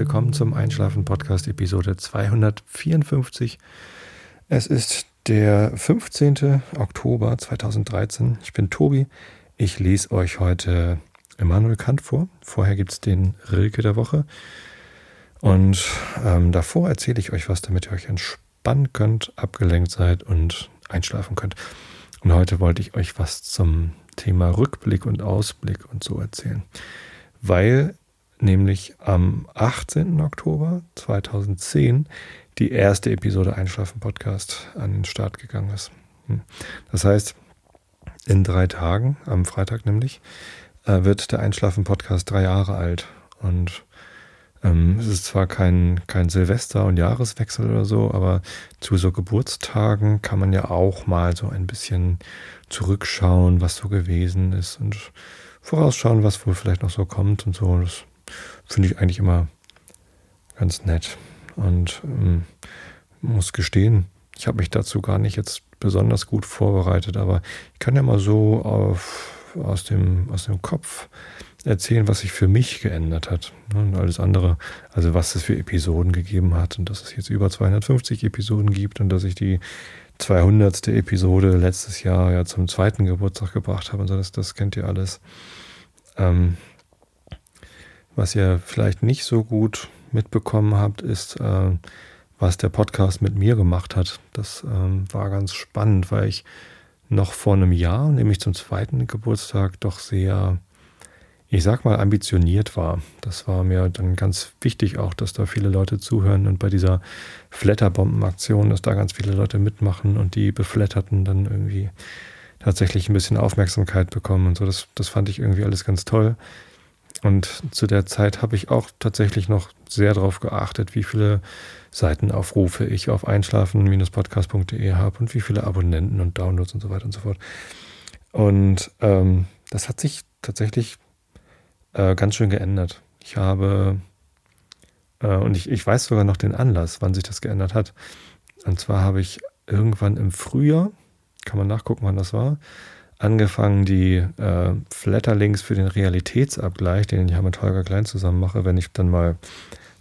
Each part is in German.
willkommen zum Einschlafen Podcast Episode 254. Es ist der 15. Oktober 2013. Ich bin Tobi. Ich lese euch heute Immanuel Kant vor. Vorher gibt es den Rilke der Woche. Und ähm, davor erzähle ich euch was, damit ihr euch entspannen könnt, abgelenkt seid und einschlafen könnt. Und heute wollte ich euch was zum Thema Rückblick und Ausblick und so erzählen. Weil nämlich am 18. Oktober 2010 die erste Episode Einschlafen Podcast an den Start gegangen ist. Hm. Das heißt, in drei Tagen, am Freitag nämlich, äh, wird der Einschlafen Podcast drei Jahre alt. Und ähm, es ist zwar kein, kein Silvester- und Jahreswechsel oder so, aber zu so Geburtstagen kann man ja auch mal so ein bisschen zurückschauen, was so gewesen ist und vorausschauen, was wohl vielleicht noch so kommt und so. Das finde ich eigentlich immer ganz nett. Und ähm, muss gestehen, ich habe mich dazu gar nicht jetzt besonders gut vorbereitet, aber ich kann ja mal so auf, aus, dem, aus dem Kopf erzählen, was sich für mich geändert hat. Ne, und alles andere, also was es für Episoden gegeben hat und dass es jetzt über 250 Episoden gibt und dass ich die 200. Episode letztes Jahr ja zum zweiten Geburtstag gebracht habe und so, das, das kennt ihr alles. Ähm, was ihr vielleicht nicht so gut mitbekommen habt, ist, äh, was der Podcast mit mir gemacht hat. Das ähm, war ganz spannend, weil ich noch vor einem Jahr, nämlich zum zweiten Geburtstag, doch sehr, ich sag mal, ambitioniert war. Das war mir dann ganz wichtig auch, dass da viele Leute zuhören und bei dieser Flatterbombenaktion, dass da ganz viele Leute mitmachen und die Beflatterten dann irgendwie tatsächlich ein bisschen Aufmerksamkeit bekommen und so. Das, das fand ich irgendwie alles ganz toll. Und zu der Zeit habe ich auch tatsächlich noch sehr darauf geachtet, wie viele Seitenaufrufe ich auf einschlafen-podcast.de habe und wie viele Abonnenten und Downloads und so weiter und so fort. Und ähm, das hat sich tatsächlich äh, ganz schön geändert. Ich habe, äh, und ich, ich weiß sogar noch den Anlass, wann sich das geändert hat. Und zwar habe ich irgendwann im Frühjahr, kann man nachgucken, wann das war, angefangen, die äh, Flatterlinks für den Realitätsabgleich, den ich ja mit Holger Klein zusammen mache, wenn ich dann mal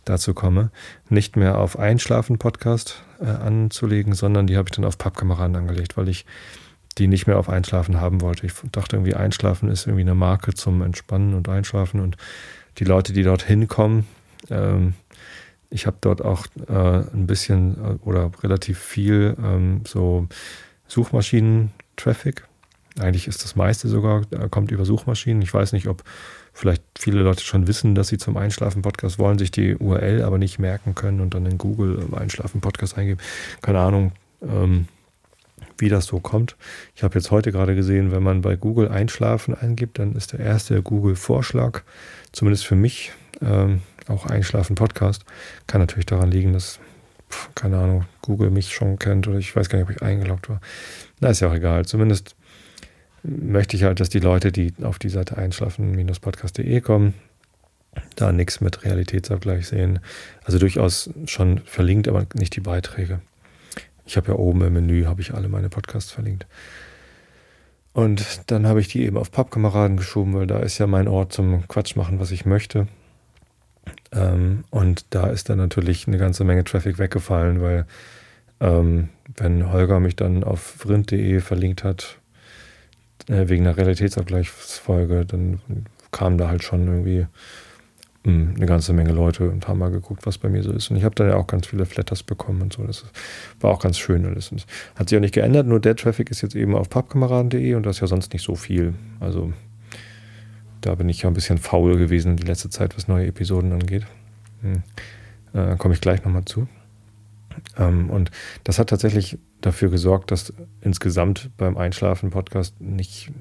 dazu komme, nicht mehr auf Einschlafen-Podcast äh, anzulegen, sondern die habe ich dann auf Pappkameraden angelegt, weil ich die nicht mehr auf Einschlafen haben wollte. Ich dachte irgendwie, Einschlafen ist irgendwie eine Marke zum Entspannen und Einschlafen und die Leute, die dort hinkommen, ähm, ich habe dort auch äh, ein bisschen äh, oder relativ viel ähm, so Suchmaschinen-Traffic eigentlich ist das meiste sogar, äh, kommt über Suchmaschinen. Ich weiß nicht, ob vielleicht viele Leute schon wissen, dass sie zum Einschlafen-Podcast wollen, sich die URL aber nicht merken können und dann in Google ähm, Einschlafen-Podcast eingeben. Keine Ahnung, ähm, wie das so kommt. Ich habe jetzt heute gerade gesehen, wenn man bei Google Einschlafen eingibt, dann ist der erste Google-Vorschlag, zumindest für mich, ähm, auch Einschlafen-Podcast. Kann natürlich daran liegen, dass, keine Ahnung, Google mich schon kennt oder ich weiß gar nicht, ob ich eingeloggt war. Na, ist ja auch egal. Zumindest möchte ich halt, dass die Leute, die auf die Seite einschlafen-podcast.de kommen, da nichts mit Realitätsabgleich sehen. Also durchaus schon verlinkt, aber nicht die Beiträge. Ich habe ja oben im Menü, habe ich alle meine Podcasts verlinkt. Und dann habe ich die eben auf Pappkameraden geschoben, weil da ist ja mein Ort zum Quatsch machen, was ich möchte. Ähm, und da ist dann natürlich eine ganze Menge Traffic weggefallen, weil ähm, wenn Holger mich dann auf vrind.de verlinkt hat, wegen einer Realitätsabgleichsfolge, dann kamen da halt schon irgendwie mh, hm, eine ganze Menge Leute und haben mal geguckt, was bei mir so ist. Und ich habe da ja auch ganz viele Flatters bekommen und so. Das war auch ganz schön alles. Und hat sich auch nicht geändert, nur der Traffic ist jetzt eben auf pappkameraden.de und das ist ja sonst nicht so viel. Also da bin ich ja ein bisschen faul gewesen die letzte Zeit, was neue Episoden angeht. Hm. Äh, komme ich gleich nochmal zu. Ähm, und das hat tatsächlich dafür gesorgt, dass insgesamt beim Einschlafen-Podcast nicht,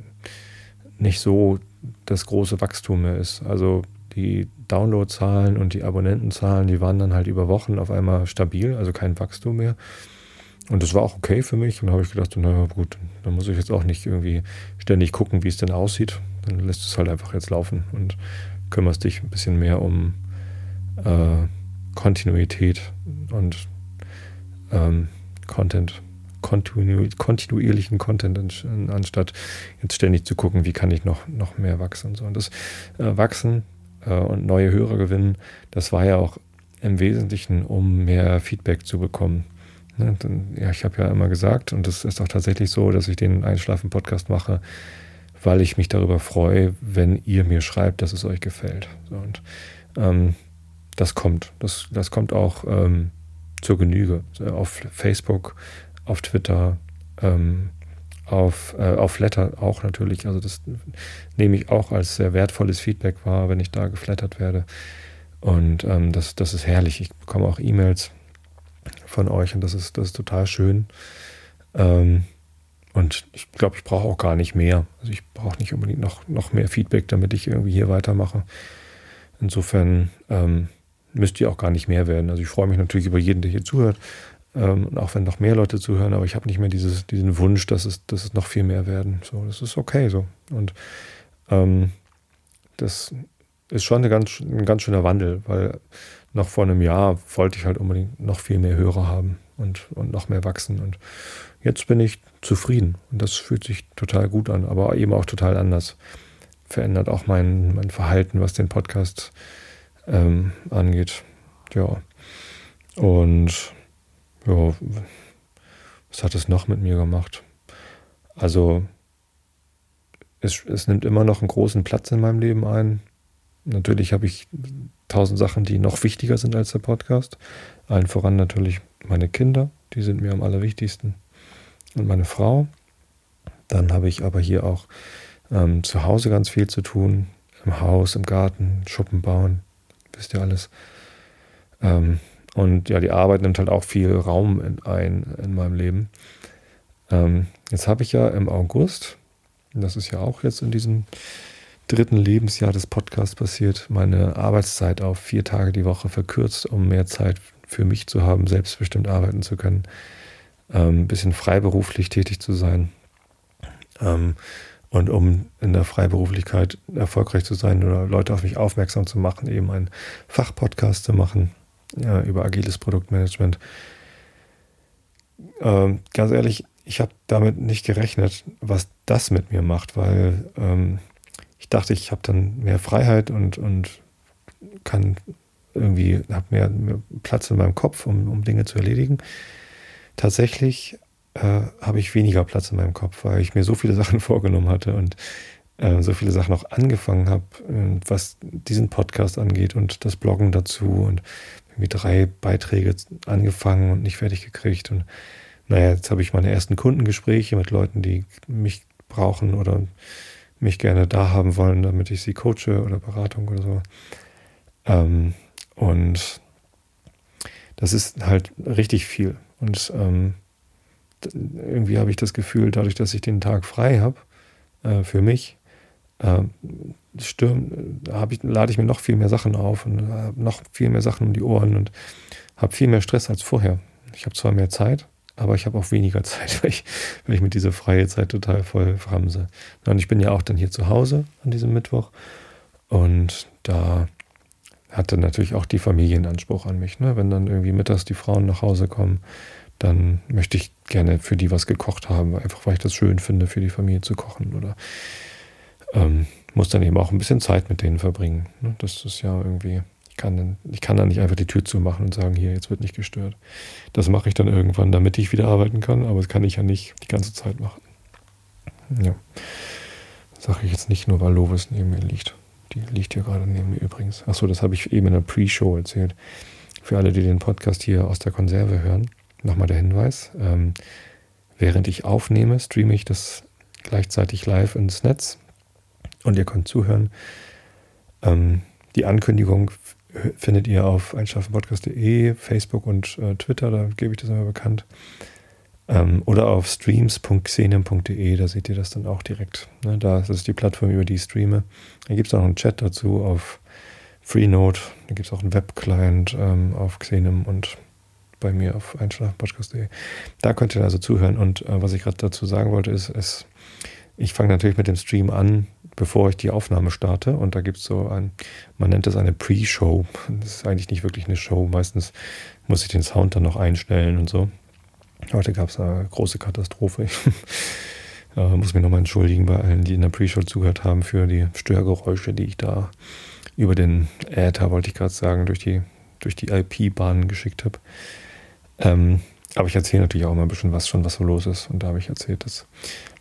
nicht so das große Wachstum mehr ist. Also die Downloadzahlen und die Abonnentenzahlen, die waren dann halt über Wochen auf einmal stabil, also kein Wachstum mehr. Und das war auch okay für mich. Und da habe ich gedacht, naja, gut, dann muss ich jetzt auch nicht irgendwie ständig gucken, wie es denn aussieht. Dann lässt es halt einfach jetzt laufen und kümmerst dich ein bisschen mehr um äh, Kontinuität und ähm, Content, kontinu kontinuierlichen Content, anstatt jetzt ständig zu gucken, wie kann ich noch, noch mehr wachsen. Und, so. und das äh, Wachsen äh, und neue Hörer gewinnen, das war ja auch im Wesentlichen, um mehr Feedback zu bekommen. Ne, ja, ich habe ja immer gesagt, und das ist auch tatsächlich so, dass ich den Einschlafen-Podcast mache, weil ich mich darüber freue, wenn ihr mir schreibt, dass es euch gefällt. Und ähm, das kommt. Das, das kommt auch ähm, zur Genüge. Auf Facebook, auf Twitter, ähm, auf, äh, auf Letter auch natürlich. Also das nehme ich auch als sehr wertvolles Feedback wahr, wenn ich da geflattert werde. Und ähm, das, das ist herrlich. Ich bekomme auch E-Mails von euch und das ist, das ist total schön. Ähm, und ich glaube, ich brauche auch gar nicht mehr. Also ich brauche nicht unbedingt noch, noch mehr Feedback, damit ich irgendwie hier weitermache. Insofern ähm, müsst ihr auch gar nicht mehr werden. Also ich freue mich natürlich über jeden, der hier zuhört. Ähm, auch wenn noch mehr Leute zuhören, aber ich habe nicht mehr dieses, diesen Wunsch, dass es, dass es noch viel mehr werden. So, das ist okay so. Und ähm, das ist schon eine ganz, ein ganz schöner Wandel, weil noch vor einem Jahr wollte ich halt unbedingt noch viel mehr Hörer haben und, und noch mehr wachsen. Und jetzt bin ich zufrieden und das fühlt sich total gut an, aber eben auch total anders. Verändert auch mein, mein Verhalten, was den Podcast ähm, angeht. Ja. Und ja, was hat es noch mit mir gemacht? Also, es, es nimmt immer noch einen großen Platz in meinem Leben ein. Natürlich habe ich tausend Sachen, die noch wichtiger sind als der Podcast. Allen voran natürlich meine Kinder, die sind mir am allerwichtigsten. Und meine Frau. Dann habe ich aber hier auch ähm, zu Hause ganz viel zu tun. Im Haus, im Garten, Schuppen bauen, wisst ihr alles. Ähm, und ja, die Arbeit nimmt halt auch viel Raum in, ein in meinem Leben. Ähm, jetzt habe ich ja im August, das ist ja auch jetzt in diesem dritten Lebensjahr des Podcasts passiert, meine Arbeitszeit auf vier Tage die Woche verkürzt, um mehr Zeit für mich zu haben, selbstbestimmt arbeiten zu können, ähm, ein bisschen freiberuflich tätig zu sein. Ähm, und um in der Freiberuflichkeit erfolgreich zu sein oder Leute auf mich aufmerksam zu machen, eben einen Fachpodcast zu machen ja, über agiles Produktmanagement. Ähm, ganz ehrlich, ich habe damit nicht gerechnet, was das mit mir macht, weil ähm, ich dachte, ich habe dann mehr Freiheit und, und kann irgendwie, habe mehr, mehr, Platz in meinem Kopf, um, um Dinge zu erledigen. Tatsächlich äh, habe ich weniger Platz in meinem Kopf, weil ich mir so viele Sachen vorgenommen hatte und äh, so viele Sachen auch angefangen habe, äh, was diesen Podcast angeht und das Bloggen dazu und irgendwie drei Beiträge angefangen und nicht fertig gekriegt. Und naja, jetzt habe ich meine ersten Kundengespräche mit Leuten, die mich brauchen oder mich gerne da haben wollen, damit ich sie coache oder Beratung oder so. Ähm, und das ist halt richtig viel. Und ähm, irgendwie habe ich das Gefühl, dadurch, dass ich den Tag frei habe, äh, für mich, äh, stürm, ich, lade ich mir noch viel mehr Sachen auf und habe noch viel mehr Sachen um die Ohren und habe viel mehr Stress als vorher. Ich habe zwar mehr Zeit, aber ich habe auch weniger Zeit, weil ich, weil ich mit dieser freie Zeit total voll framse. Und ich bin ja auch dann hier zu Hause an diesem Mittwoch und da hatte natürlich auch die Familienanspruch an mich. Ne? Wenn dann irgendwie mittags die Frauen nach Hause kommen, dann möchte ich gerne für die was gekocht haben, einfach weil ich das schön finde, für die Familie zu kochen oder ähm, muss dann eben auch ein bisschen Zeit mit denen verbringen. Ne? Das ist ja irgendwie, ich kann, dann, ich kann dann nicht einfach die Tür zumachen und sagen, hier, jetzt wird nicht gestört. Das mache ich dann irgendwann, damit ich wieder arbeiten kann, aber das kann ich ja nicht die ganze Zeit machen. Ja. Sage ich jetzt nicht nur, weil Lovis neben mir liegt. Die liegt hier gerade neben mir übrigens. Achso, das habe ich eben in der Pre-Show erzählt. Für alle, die den Podcast hier aus der Konserve hören, nochmal der Hinweis. Ähm, während ich aufnehme, streame ich das gleichzeitig live ins Netz und ihr könnt zuhören. Ähm, die Ankündigung findet ihr auf einschlafenpodcast.de, Facebook und äh, Twitter, da gebe ich das immer bekannt. Ähm, oder auf streams.xenem.de, da seht ihr das dann auch direkt. Ne, da ist die Plattform, über die ich streame. Da gibt es auch einen Chat dazu auf Freenode, da gibt es auch einen Webclient ähm, auf Xenem und bei mir auf einschlafenpodcast.de. Da könnt ihr also zuhören. Und äh, was ich gerade dazu sagen wollte, ist, ist ich fange natürlich mit dem Stream an, bevor ich die Aufnahme starte. Und da gibt es so ein, man nennt das eine Pre-Show. Das ist eigentlich nicht wirklich eine Show. Meistens muss ich den Sound dann noch einstellen und so. Heute gab es eine große Katastrophe. Ich äh, muss mich nochmal entschuldigen bei allen, die in der Pre-Show zugehört haben für die Störgeräusche, die ich da über den Äther, wollte ich gerade sagen, durch die durch die IP-Bahnen geschickt habe. Ähm, aber ich erzähle natürlich auch immer ein bisschen was schon, was so los ist. Und da habe ich erzählt, dass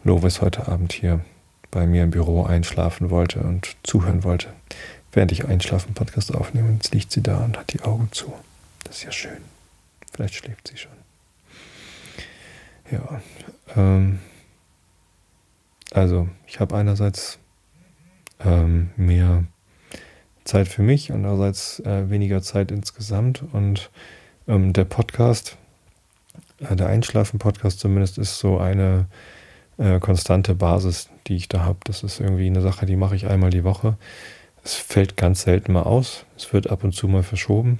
Lovis heute Abend hier bei mir im Büro einschlafen wollte und zuhören wollte, während ich einschlafen Podcast aufnehme. Jetzt liegt sie da und hat die Augen zu. Das ist ja schön. Vielleicht schläft sie schon. Ja. Ähm, also, ich habe einerseits ähm, mehr Zeit für mich, andererseits äh, weniger Zeit insgesamt. Und ähm, der Podcast, äh, der Einschlafen-Podcast zumindest, ist so eine äh, konstante Basis, die ich da habe. Das ist irgendwie eine Sache, die mache ich einmal die Woche. Es fällt ganz selten mal aus. Es wird ab und zu mal verschoben.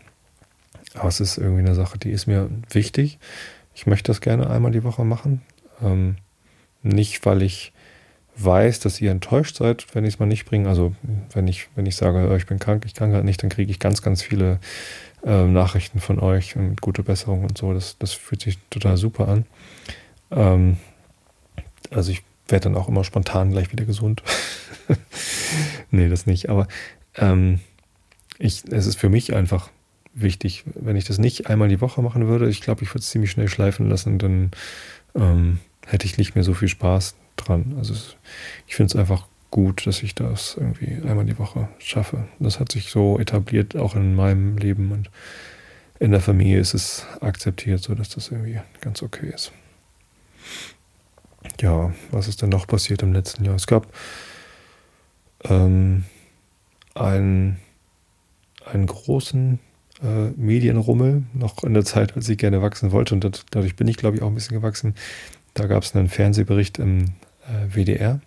Aber es ist irgendwie eine Sache, die ist mir wichtig. Ich möchte das gerne einmal die Woche machen. Ähm, nicht, weil ich weiß, dass ihr enttäuscht seid, wenn ich es mal nicht bringe. Also wenn ich, wenn ich sage, oh, ich bin krank, ich kann gerade nicht, dann kriege ich ganz, ganz viele äh, Nachrichten von euch mit gute Besserung und so. Das, das fühlt sich total super an. Ähm, also ich werde dann auch immer spontan gleich wieder gesund. nee, das nicht. Aber ähm, ich, es ist für mich einfach wichtig, wenn ich das nicht einmal die Woche machen würde, ich glaube, ich würde es ziemlich schnell schleifen lassen, dann ähm, hätte ich nicht mehr so viel Spaß dran. Also ich finde es einfach gut, dass ich das irgendwie einmal die Woche schaffe. Das hat sich so etabliert, auch in meinem Leben und in der Familie ist es akzeptiert, so dass das irgendwie ganz okay ist. Ja, was ist denn noch passiert im letzten Jahr? Es gab ähm, einen, einen großen äh, Medienrummel, noch in der Zeit, als ich gerne wachsen wollte. Und das, dadurch bin ich, glaube ich, auch ein bisschen gewachsen. Da gab es einen Fernsehbericht im äh, WDR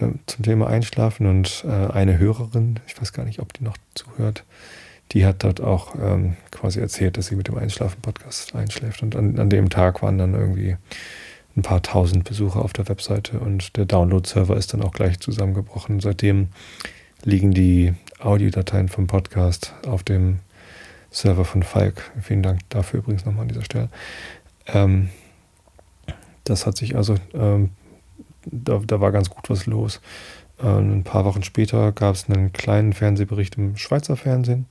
äh, zum Thema Einschlafen und äh, eine Hörerin, ich weiß gar nicht, ob die noch zuhört, die hat dort auch ähm, quasi erzählt, dass sie mit dem Einschlafen-Podcast einschläft. Und an, an dem Tag waren dann irgendwie ein paar tausend Besucher auf der Webseite und der Download-Server ist dann auch gleich zusammengebrochen. Seitdem liegen die Audiodateien vom Podcast auf dem Server von Falk. Vielen Dank dafür übrigens nochmal an dieser Stelle. Ähm, das hat sich also, ähm, da, da, war ganz gut was los. Ähm, ein paar Wochen später gab es einen kleinen Fernsehbericht im Schweizer Fernsehen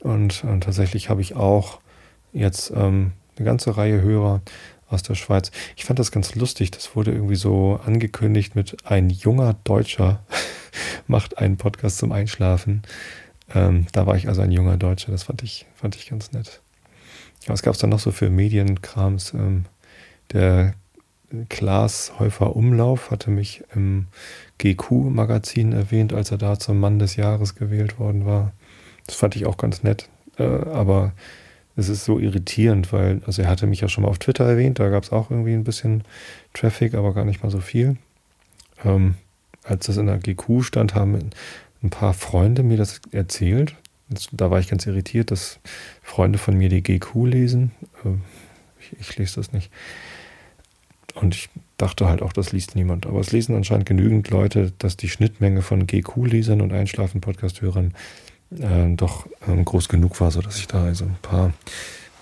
und, und tatsächlich habe ich auch jetzt ähm, eine ganze Reihe Hörer aus der Schweiz. Ich fand das ganz lustig. Das wurde irgendwie so angekündigt mit ein junger Deutscher macht einen Podcast zum Einschlafen. Ähm, da war ich also ein junger Deutscher. Das fand ich, fand ich ganz nett. Was gab es dann noch so für Medienkrams? Ähm, der Klaas Häufer Umlauf hatte mich im GQ-Magazin erwähnt, als er da zum Mann des Jahres gewählt worden war. Das fand ich auch ganz nett. Äh, aber es ist so irritierend, weil, also er hatte mich ja schon mal auf Twitter erwähnt, da gab es auch irgendwie ein bisschen Traffic, aber gar nicht mal so viel. Ähm, als das in der GQ stand, haben ein paar Freunde mir das erzählt. Da war ich ganz irritiert, dass Freunde von mir die GQ lesen. Ähm, ich, ich lese das nicht. Und ich dachte halt auch, das liest niemand. Aber es lesen anscheinend genügend Leute, dass die Schnittmenge von GQ-Lesern und Einschlafen-Podcast-Hörern äh, doch ähm, groß genug war, sodass ich da also ein paar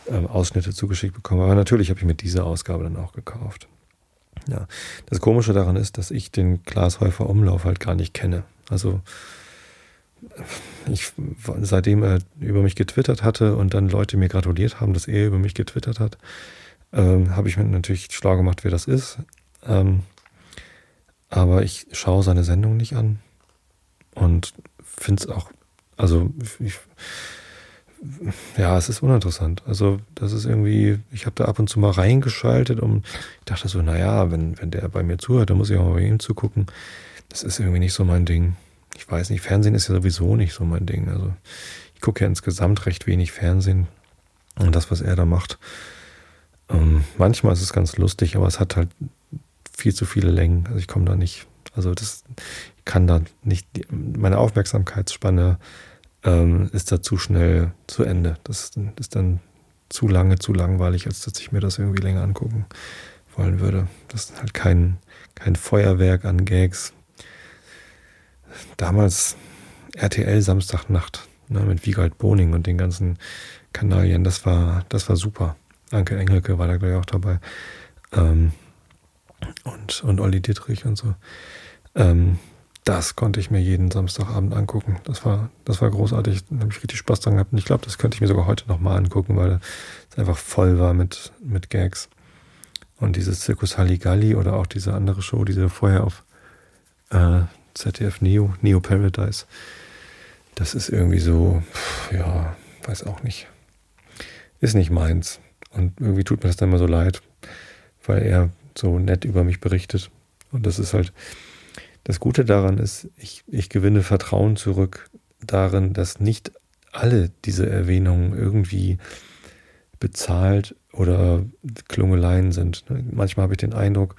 ähm, Ausschnitte zugeschickt bekomme. Aber natürlich habe ich mir diese Ausgabe dann auch gekauft. Ja, das Komische daran ist, dass ich den Glashäufer Umlauf halt gar nicht kenne. Also ich, seitdem er über mich getwittert hatte und dann Leute mir gratuliert haben, dass er über mich getwittert hat, ähm, habe ich mir natürlich schlau gemacht, wer das ist. Ähm, aber ich schaue seine Sendung nicht an und finde es auch also ich, ja, es ist uninteressant. Also das ist irgendwie, ich habe da ab und zu mal reingeschaltet und ich dachte so, naja, wenn, wenn der bei mir zuhört, dann muss ich auch mal bei ihm zugucken. Das ist irgendwie nicht so mein Ding. Ich weiß nicht, Fernsehen ist ja sowieso nicht so mein Ding. Also ich gucke ja insgesamt recht wenig Fernsehen und das, was er da macht. Ähm, manchmal ist es ganz lustig, aber es hat halt viel zu viele Längen. Also ich komme da nicht, also das, kann da nicht, meine Aufmerksamkeitsspanne ähm, ist da zu schnell zu Ende. Das ist dann zu lange, zu langweilig, als dass ich mir das irgendwie länger angucken wollen würde. Das ist halt kein, kein Feuerwerk an Gags. Damals RTL Samstagnacht ne, mit Wiegald Boning und den ganzen Kanalien, das war, das war super. Anke Engelke war da gleich auch dabei. Ähm, und, und Olli Dietrich und so. Ähm, das konnte ich mir jeden Samstagabend angucken. Das war, das war großartig. Da habe ich richtig Spaß dran gehabt. Und ich glaube, das könnte ich mir sogar heute nochmal angucken, weil es einfach voll war mit, mit Gags. Und dieses Zirkus Halligalli oder auch diese andere Show, die sie vorher auf äh, ZDF Neo, Neo Paradise, das ist irgendwie so, ja, weiß auch nicht. Ist nicht meins. Und irgendwie tut mir das dann immer so leid, weil er so nett über mich berichtet. Und das ist halt, das Gute daran ist, ich, ich gewinne Vertrauen zurück darin, dass nicht alle diese Erwähnungen irgendwie bezahlt oder Klungeleien sind. Manchmal habe ich den Eindruck,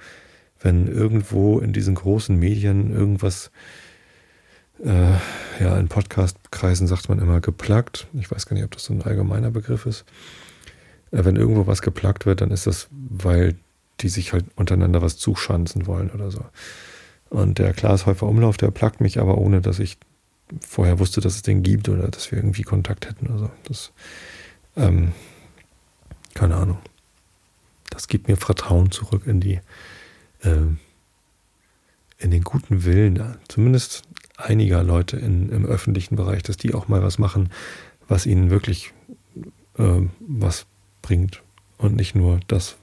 wenn irgendwo in diesen großen Medien irgendwas, äh, ja, in Podcastkreisen sagt man immer geplagt. Ich weiß gar nicht, ob das so ein allgemeiner Begriff ist. Äh, wenn irgendwo was geplagt wird, dann ist das, weil die sich halt untereinander was zuschanzen wollen oder so. Und der Klaas Häufer Umlauf, der plagt mich aber ohne, dass ich vorher wusste, dass es den gibt oder dass wir irgendwie Kontakt hätten. Also das, ähm, keine Ahnung. Das gibt mir Vertrauen zurück in die, äh, in den guten Willen, zumindest einiger Leute in, im öffentlichen Bereich, dass die auch mal was machen, was ihnen wirklich äh, was bringt und nicht nur das,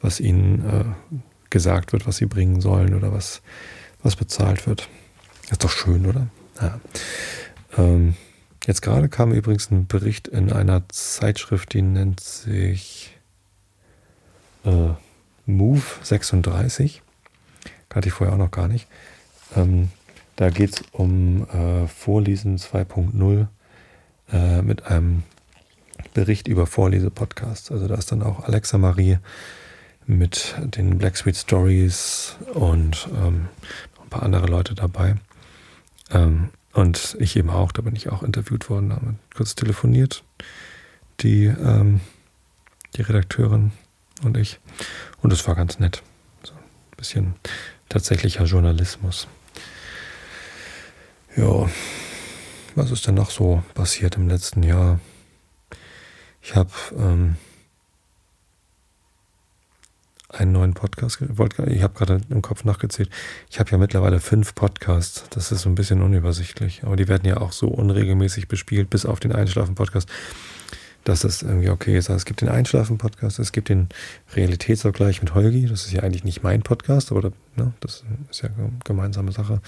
was ihnen äh, gesagt wird, was sie bringen sollen oder was, was bezahlt wird. ist doch schön, oder? Ja. Ähm, jetzt gerade kam übrigens ein Bericht in einer Zeitschrift, die nennt sich äh, Move 36. Kannte ich vorher auch noch gar nicht. Ähm, da geht es um äh, Vorlesen 2.0 äh, mit einem Bericht über Vorlesepodcasts. Also da ist dann auch Alexa Marie mit den Black Sweet Stories und ähm, ein paar andere Leute dabei. Ähm, und ich eben auch, da bin ich auch interviewt worden, haben kurz telefoniert, die, ähm, die Redakteurin und ich. Und es war ganz nett. So ein bisschen tatsächlicher Journalismus. Ja, was ist denn noch so passiert im letzten Jahr? Ich habe ähm, einen neuen Podcast. Ich habe gerade im Kopf nachgezählt. Ich habe ja mittlerweile fünf Podcasts. Das ist so ein bisschen unübersichtlich. Aber die werden ja auch so unregelmäßig bespielt, bis auf den Einschlafen-Podcast, dass das irgendwie okay ist. Also es gibt den Einschlafen-Podcast, es gibt den Realitätsvergleich mit Holgi. Das ist ja eigentlich nicht mein Podcast, aber ne, das ist ja eine gemeinsame Sache.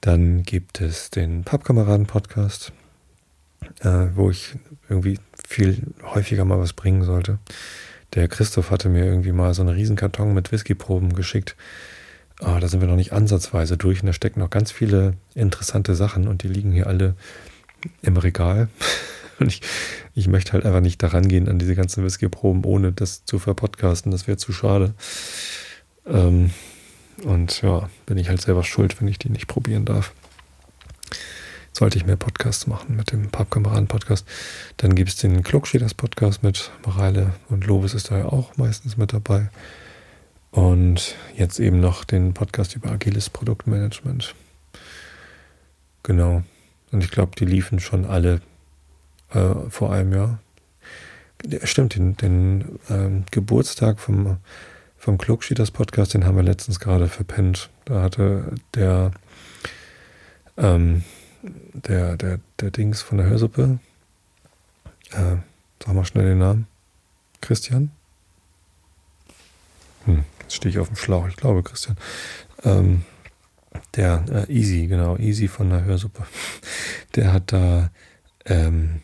Dann gibt es den Pappkameraden-Podcast, äh, wo ich irgendwie viel häufiger mal was bringen sollte. Der Christoph hatte mir irgendwie mal so einen Riesenkarton mit Whiskyproben geschickt. Ah, da sind wir noch nicht ansatzweise durch und da stecken noch ganz viele interessante Sachen und die liegen hier alle im Regal. Und ich, ich möchte halt einfach nicht daran gehen an diese ganzen Whiskyproben, ohne das zu verpodcasten. Das wäre zu schade. Ähm, und ja, bin ich halt selber schuld, wenn ich die nicht probieren darf sollte ich mehr Podcasts machen mit dem Pappkameraden-Podcast. Dann gibt es den Klugschieders-Podcast mit Mareile und Lobes ist da ja auch meistens mit dabei. Und jetzt eben noch den Podcast über agiles Produktmanagement. Genau. Und ich glaube, die liefen schon alle äh, vor einem Jahr. Ja, stimmt, den, den ähm, Geburtstag vom, vom Klugschieders Podcast, den haben wir letztens gerade verpennt. Da hatte der ähm, der, der, der Dings von der Hörsuppe. Äh, sag mal schnell den Namen. Christian? Hm, jetzt stehe ich auf dem Schlauch. Ich glaube, Christian. Ähm, der äh, Easy, genau, Easy von der Hörsuppe. Der hat da ähm,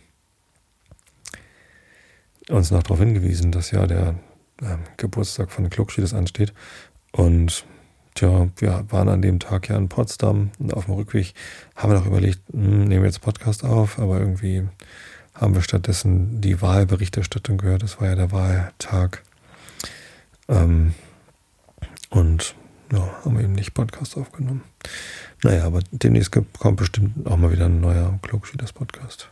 uns noch darauf hingewiesen, dass ja der äh, Geburtstag von Klugschieders ansteht. Und Tja, wir waren an dem Tag ja in Potsdam und auf dem Rückweg haben wir noch überlegt, hm, nehmen wir jetzt Podcast auf, aber irgendwie haben wir stattdessen die Wahlberichterstattung gehört. Das war ja der Wahltag. Ähm, und ja, haben eben nicht Podcast aufgenommen. Naja, aber demnächst kommt bestimmt auch mal wieder ein neuer Klugschieders Podcast.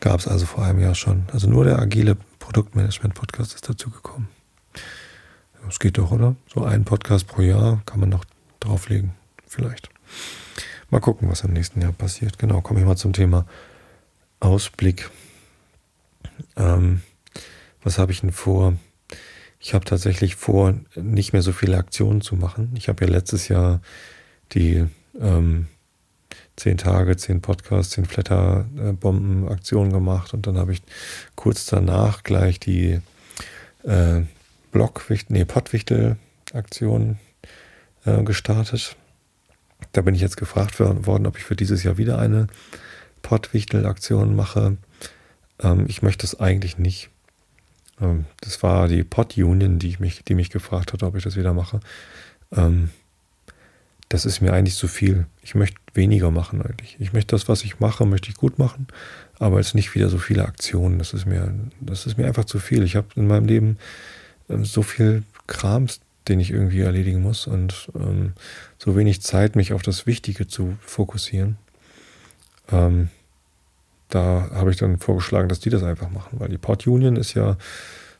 Gab es also vor einem Jahr schon. Also nur der agile Produktmanagement Podcast ist dazu gekommen. Das geht doch, oder? So ein Podcast pro Jahr kann man noch drauflegen. Vielleicht. Mal gucken, was im nächsten Jahr passiert. Genau, komme ich mal zum Thema Ausblick. Ähm, was habe ich denn vor? Ich habe tatsächlich vor, nicht mehr so viele Aktionen zu machen. Ich habe ja letztes Jahr die ähm, zehn Tage, zehn Podcasts, zehn Flatterbomben-Aktionen gemacht und dann habe ich kurz danach gleich die äh, Blockwichtel, nee, Pottwichtel-Aktion äh, gestartet. Da bin ich jetzt gefragt worden, ob ich für dieses Jahr wieder eine Pottwichtel-Aktion mache. Ähm, ich möchte es eigentlich nicht. Ähm, das war die Pod-Union, die, mich, die mich gefragt hat, ob ich das wieder mache. Ähm, das ist mir eigentlich zu viel. Ich möchte weniger machen eigentlich. Ich möchte das, was ich mache, möchte ich gut machen, aber jetzt nicht wieder so viele Aktionen. Das ist mir, das ist mir einfach zu viel. Ich habe in meinem Leben ähm, so viel Krams, den ich irgendwie erledigen muss und ähm, so wenig Zeit, mich auf das Wichtige zu fokussieren. Ähm, da habe ich dann vorgeschlagen, dass die das einfach machen, weil die Pod Union ist ja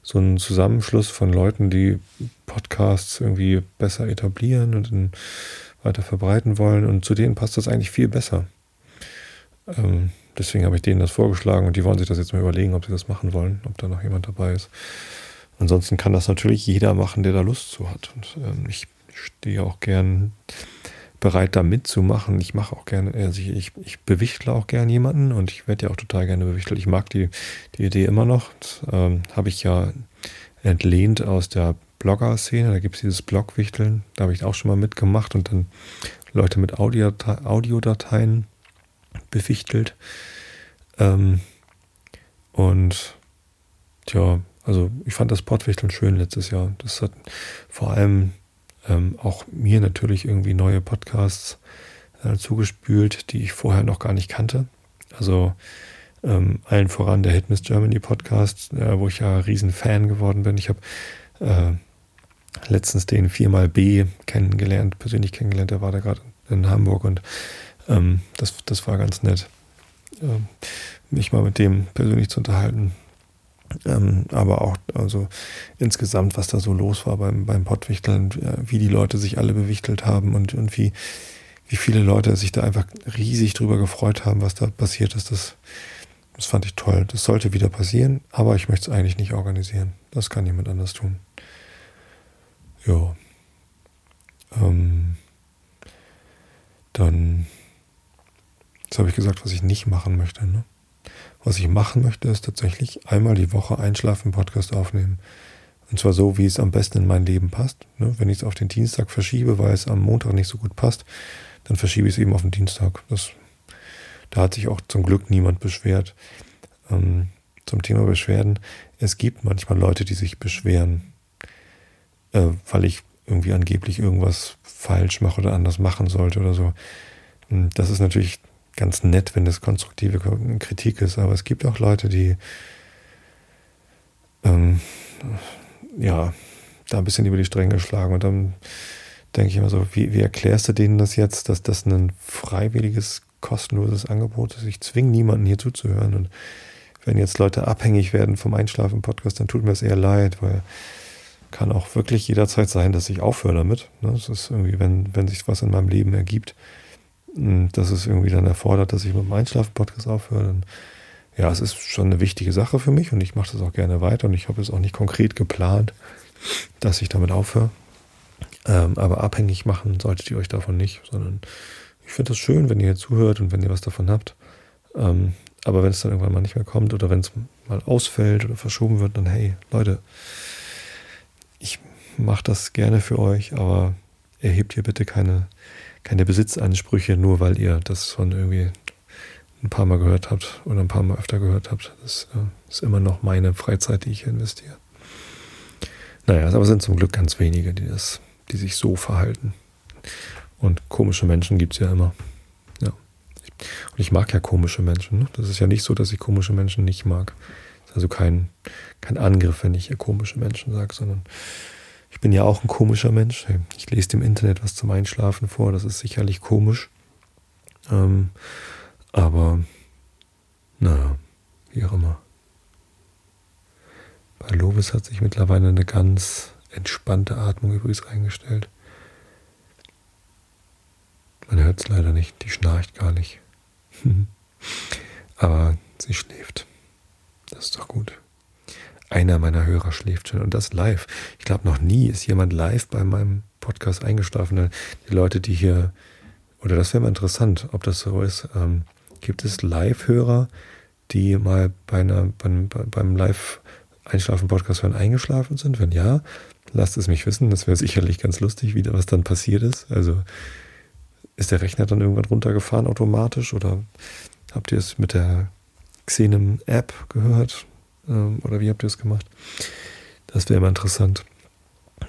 so ein Zusammenschluss von Leuten, die Podcasts irgendwie besser etablieren und weiter verbreiten wollen und zu denen passt das eigentlich viel besser. Ähm, deswegen habe ich denen das vorgeschlagen und die wollen sich das jetzt mal überlegen, ob sie das machen wollen, ob da noch jemand dabei ist. Ansonsten kann das natürlich jeder machen, der da Lust zu hat. Und ähm, ich stehe auch gern bereit, da mitzumachen. Ich mache auch gerne, also ich, ich, ich bewichtle auch gerne jemanden und ich werde ja auch total gerne bewichtelt. Ich mag die, die Idee immer noch. Ähm, habe ich ja entlehnt aus der Blogger-Szene. Da gibt es dieses Blogwichteln. Da habe ich auch schon mal mitgemacht und dann Leute mit Audiodateien bewichtelt. Ähm, und tja, also ich fand das Portwichteln schön letztes Jahr. Das hat vor allem ähm, auch mir natürlich irgendwie neue Podcasts äh, zugespült, die ich vorher noch gar nicht kannte. Also ähm, allen voran der Hitmiss Germany Podcast, äh, wo ich ja riesen Fan geworden bin. Ich habe äh, letztens den 4x kennengelernt, persönlich kennengelernt, der war da gerade in Hamburg und ähm, das, das war ganz nett, ähm, mich mal mit dem persönlich zu unterhalten. Ähm, aber auch also insgesamt, was da so los war beim, beim Pottwichteln, wie die Leute sich alle bewichtelt haben und, und wie, wie viele Leute sich da einfach riesig drüber gefreut haben, was da passiert ist. Das, das fand ich toll. Das sollte wieder passieren, aber ich möchte es eigentlich nicht organisieren. Das kann jemand anders tun. Ja. Ähm, dann, jetzt habe ich gesagt, was ich nicht machen möchte. Ne? Was ich machen möchte, ist tatsächlich einmal die Woche einschlafen, Podcast aufnehmen. Und zwar so, wie es am besten in mein Leben passt. Ne? Wenn ich es auf den Dienstag verschiebe, weil es am Montag nicht so gut passt, dann verschiebe ich es eben auf den Dienstag. Das, da hat sich auch zum Glück niemand beschwert. Ähm, zum Thema Beschwerden. Es gibt manchmal Leute, die sich beschweren, äh, weil ich irgendwie angeblich irgendwas falsch mache oder anders machen sollte oder so. Das ist natürlich ganz nett, wenn das konstruktive Kritik ist, aber es gibt auch Leute, die ähm, ja da ein bisschen über die Stränge schlagen und dann denke ich immer so, wie, wie erklärst du denen das jetzt, dass das ein freiwilliges, kostenloses Angebot ist? Ich zwinge niemanden hier zuzuhören und wenn jetzt Leute abhängig werden vom Einschlafen-Podcast, dann tut mir das eher leid, weil kann auch wirklich jederzeit sein, dass ich aufhöre damit. Ne? Das ist irgendwie, wenn, wenn sich was in meinem Leben ergibt, dass es irgendwie dann erfordert, dass ich mit dem Einschlafen-Podcast aufhöre, dann ja, es ist schon eine wichtige Sache für mich und ich mache das auch gerne weiter und ich habe es auch nicht konkret geplant, dass ich damit aufhöre. Ähm, aber abhängig machen solltet ihr euch davon nicht, sondern ich finde es schön, wenn ihr zuhört und wenn ihr was davon habt. Ähm, aber wenn es dann irgendwann mal nicht mehr kommt oder wenn es mal ausfällt oder verschoben wird, dann hey, Leute, ich mache das gerne für euch, aber erhebt hier bitte keine, keine Besitzansprüche, nur weil ihr das schon irgendwie ein paar Mal gehört habt oder ein paar Mal öfter gehört habt. Das äh, ist immer noch meine Freizeit, die ich investiere. Naja, aber es sind zum Glück ganz wenige, die, das, die sich so verhalten. Und komische Menschen gibt es ja immer. Ja. Und ich mag ja komische Menschen. Ne? Das ist ja nicht so, dass ich komische Menschen nicht mag. Also kein, kein Angriff, wenn ich hier komische Menschen sage, sondern ich bin ja auch ein komischer Mensch. Ich lese im Internet was zum Einschlafen vor, das ist sicherlich komisch. Ähm, aber, naja, wie auch immer. Bei Lovis hat sich mittlerweile eine ganz entspannte Atmung übrigens eingestellt. Man hört es leider nicht, die schnarcht gar nicht. Aber sie schläft. Das ist doch gut. Einer meiner Hörer schläft schon und das live. Ich glaube, noch nie ist jemand live bei meinem Podcast eingeschlafen. Die Leute, die hier oder das wäre mal interessant, ob das so ist. Ähm, gibt es Live-Hörer, die mal bei einer, beim, beim Live-Einschlafen-Podcast hören eingeschlafen sind? Wenn ja, lasst es mich wissen. Das wäre sicherlich ganz lustig, wie was dann passiert ist. Also ist der Rechner dann irgendwann runtergefahren automatisch oder habt ihr es mit der Xenem-App gehört? Ähm, oder wie habt ihr es gemacht? Das wäre mal interessant.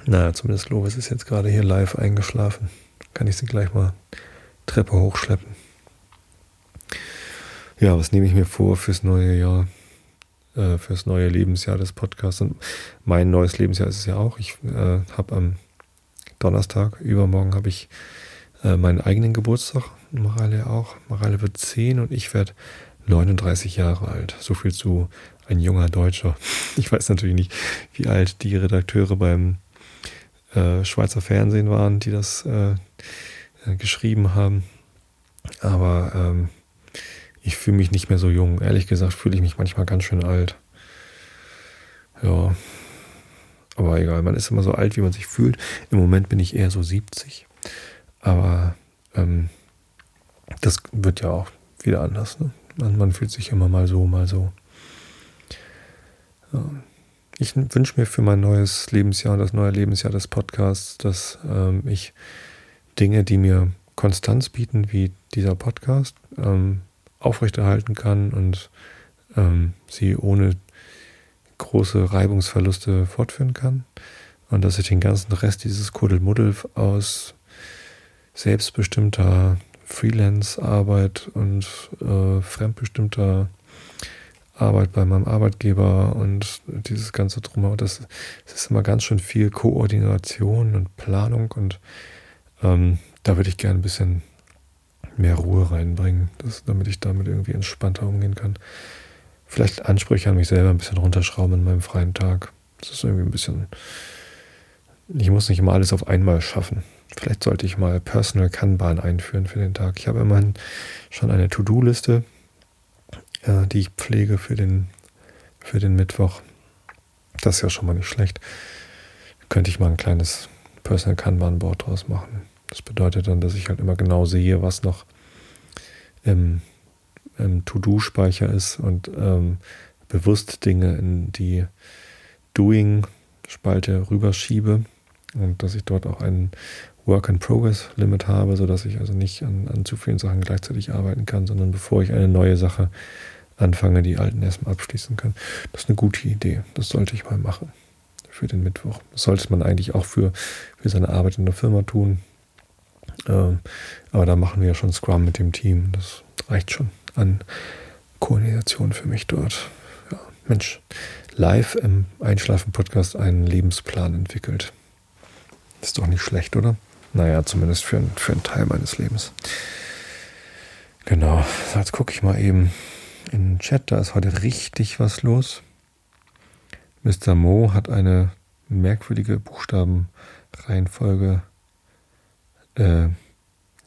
Naja, zumindest Lovis ist jetzt gerade hier live eingeschlafen. Kann ich sie gleich mal Treppe hochschleppen. Ja, was nehme ich mir vor fürs neue Jahr, äh, fürs neue Lebensjahr des Podcasts? Und mein neues Lebensjahr ist es ja auch. Ich äh, habe am Donnerstag, übermorgen, habe ich äh, meinen eigenen Geburtstag. Mareile auch. Mareile wird 10 und ich werde 39 Jahre alt. So viel zu ein junger Deutscher. Ich weiß natürlich nicht, wie alt die Redakteure beim äh, Schweizer Fernsehen waren, die das äh, äh geschrieben haben. Aber ähm, ich fühle mich nicht mehr so jung. Ehrlich gesagt fühle ich mich manchmal ganz schön alt. Ja. Aber egal, man ist immer so alt, wie man sich fühlt. Im Moment bin ich eher so 70. Aber ähm, das wird ja auch wieder anders. Ne? Man, man, fühlt sich immer mal so, mal so. Ich wünsche mir für mein neues Lebensjahr das neue Lebensjahr des Podcasts, dass ähm, ich Dinge, die mir Konstanz bieten, wie dieser Podcast, ähm, aufrechterhalten kann und ähm, sie ohne große Reibungsverluste fortführen kann. Und dass ich den ganzen Rest dieses Kuddelmuddel aus selbstbestimmter Freelance-Arbeit und äh, fremdbestimmter Arbeit bei meinem Arbeitgeber und dieses ganze Drumherum, das, das ist immer ganz schön viel Koordination und Planung und ähm, da würde ich gerne ein bisschen mehr Ruhe reinbringen, dass, damit ich damit irgendwie entspannter umgehen kann. Vielleicht Ansprüche an mich selber ein bisschen runterschrauben in meinem freien Tag. Das ist irgendwie ein bisschen. Ich muss nicht immer alles auf einmal schaffen. Vielleicht sollte ich mal Personal Kanban einführen für den Tag. Ich habe immerhin schon eine To-Do-Liste, äh, die ich pflege für den, für den Mittwoch. Das ist ja schon mal nicht schlecht. Könnte ich mal ein kleines Personal Kanban-Board draus machen. Das bedeutet dann, dass ich halt immer genau sehe, was noch im, im To-Do-Speicher ist und ähm, bewusst Dinge in die Doing-Spalte rüberschiebe und dass ich dort auch einen Work-in-Progress-Limit habe, sodass ich also nicht an, an zu vielen Sachen gleichzeitig arbeiten kann, sondern bevor ich eine neue Sache anfange, die alten erstmal abschließen kann. Das ist eine gute Idee. Das sollte ich mal machen für den Mittwoch. Das sollte man eigentlich auch für, für seine Arbeit in der Firma tun. Ähm, aber da machen wir ja schon Scrum mit dem Team. Das reicht schon an Koordination für mich dort. Ja, Mensch, live im Einschlafen-Podcast einen Lebensplan entwickelt. Ist doch nicht schlecht, oder? Naja, zumindest für, für einen Teil meines Lebens. Genau, jetzt gucke ich mal eben in den Chat. Da ist heute richtig was los. Mr. Mo hat eine merkwürdige Buchstabenreihenfolge äh,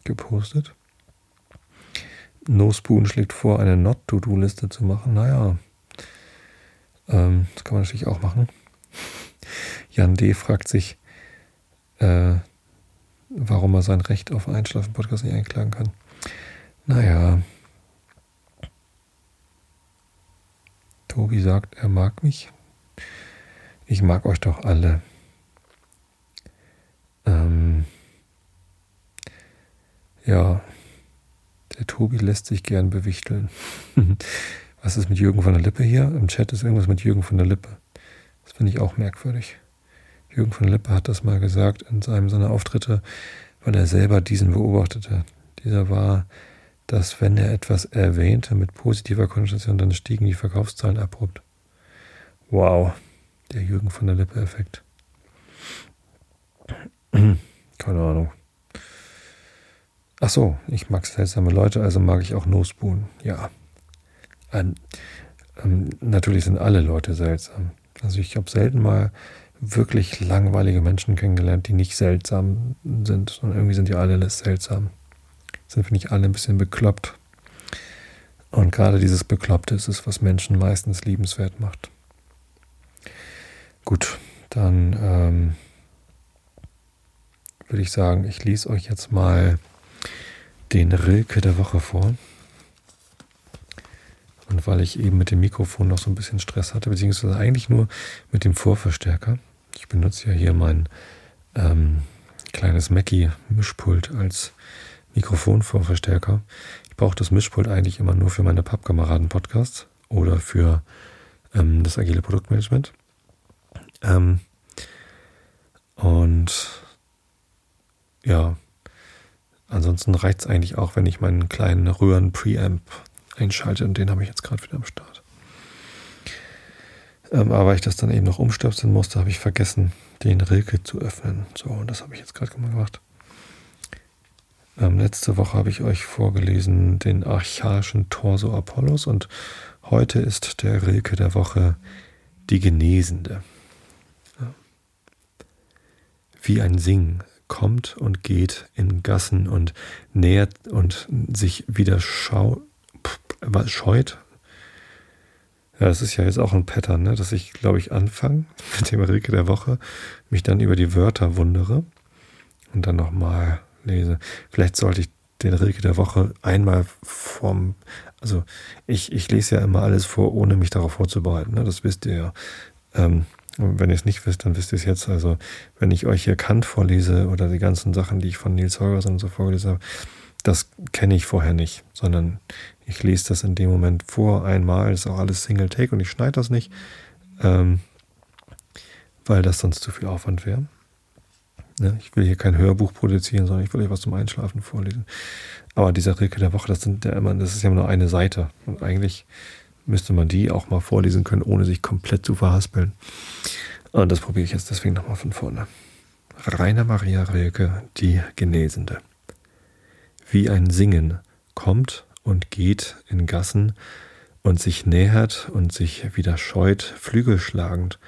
gepostet. No Spoon schlägt vor, eine Not-To-Do-Liste zu machen. Naja, ähm, das kann man natürlich auch machen. Jan D. fragt sich, äh, warum er sein Recht auf Einschlafen-Podcast nicht einklagen kann. Naja. Tobi sagt, er mag mich. Ich mag euch doch alle. Ähm, ja, der Tobi lässt sich gern bewichteln. Was ist mit Jürgen von der Lippe hier? Im Chat ist irgendwas mit Jürgen von der Lippe. Das finde ich auch merkwürdig. Jürgen von Lippe hat das mal gesagt in einem seiner Auftritte, weil er selber diesen beobachtete. Dieser war, dass wenn er etwas erwähnte mit positiver Konnotation, dann stiegen die Verkaufszahlen abrupt. Wow, der Jürgen von der Lippe-Effekt. Keine Ahnung. Ach so, ich mag seltsame Leute, also mag ich auch No Spoon. Ja. Ähm, ähm, natürlich sind alle Leute seltsam. Also ich habe selten mal wirklich langweilige Menschen kennengelernt, die nicht seltsam sind, sondern irgendwie sind die alle seltsam. Sind, finde ich, alle ein bisschen bekloppt. Und gerade dieses Bekloppte ist es, was Menschen meistens liebenswert macht. Gut, dann ähm, würde ich sagen, ich lese euch jetzt mal den Rilke der Woche vor. Und weil ich eben mit dem Mikrofon noch so ein bisschen Stress hatte, beziehungsweise eigentlich nur mit dem Vorverstärker. Ich benutze ja hier mein ähm, kleines Mackie-Mischpult als Mikrofonvorverstärker. Ich brauche das Mischpult eigentlich immer nur für meine Pappkameraden-Podcasts oder für ähm, das agile Produktmanagement. Ähm, und ja, ansonsten reicht es eigentlich auch, wenn ich meinen kleinen Röhren-Preamp einschalte und den habe ich jetzt gerade wieder am Start. Ähm, aber ich das dann eben noch umstöpseln musste, habe ich vergessen, den Rilke zu öffnen. So, und das habe ich jetzt gerade gemacht. Ähm, letzte Woche habe ich euch vorgelesen den archaischen Torso Apollos und heute ist der Rilke der Woche die Genesende. Ja. Wie ein Sing kommt und geht in Gassen und nähert und sich wieder schau, scheut. Ja, das ist ja jetzt auch ein Pattern, ne? dass ich, glaube ich, anfange mit dem Rilke der Woche, mich dann über die Wörter wundere und dann nochmal lese. Vielleicht sollte ich den Rilke der Woche einmal vom, also ich, ich lese ja immer alles vor, ohne mich darauf vorzubereiten. Ne? Das wisst ihr ja. Ähm, wenn ihr es nicht wisst, dann wisst ihr es jetzt. Also, wenn ich euch hier Kant vorlese oder die ganzen Sachen, die ich von Nils Holgersson und so vorgelesen habe, das kenne ich vorher nicht, sondern ich lese das in dem Moment vor einmal. Ist auch alles Single Take und ich schneide das nicht, ähm, weil das sonst zu viel Aufwand wäre. Ne? Ich will hier kein Hörbuch produzieren, sondern ich will euch was zum Einschlafen vorlesen. Aber dieser Rilke der Woche, das, sind ja immer, das ist ja immer nur eine Seite. Und eigentlich müsste man die auch mal vorlesen können, ohne sich komplett zu verhaspeln. Und das probiere ich jetzt deswegen nochmal von vorne. Rainer Maria Rilke, die Genesende. Wie ein Singen kommt und geht in Gassen und sich nähert und sich wieder scheut, flügelschlagend,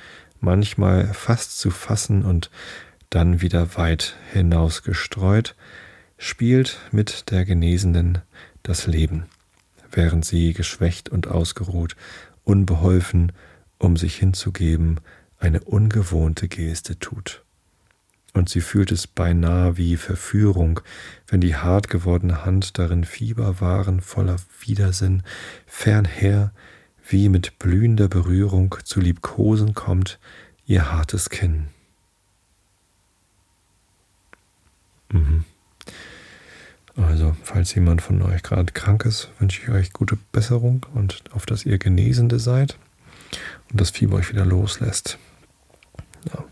manchmal fast zu fassen und dann wieder weit hinausgestreut, spielt mit der Genesenden das Leben, während sie geschwächt und ausgeruht, unbeholfen, um sich hinzugeben, eine ungewohnte Geste tut. Und sie fühlt es beinahe wie Verführung, wenn die hart gewordene Hand darin Fieber waren, voller Widersinn, fernher, wie mit blühender Berührung zu liebkosen kommt, ihr hartes Kinn. Mhm. Also, falls jemand von euch gerade krank ist, wünsche ich euch gute Besserung und auf dass ihr Genesende seid und das Fieber euch wieder loslässt. Ja.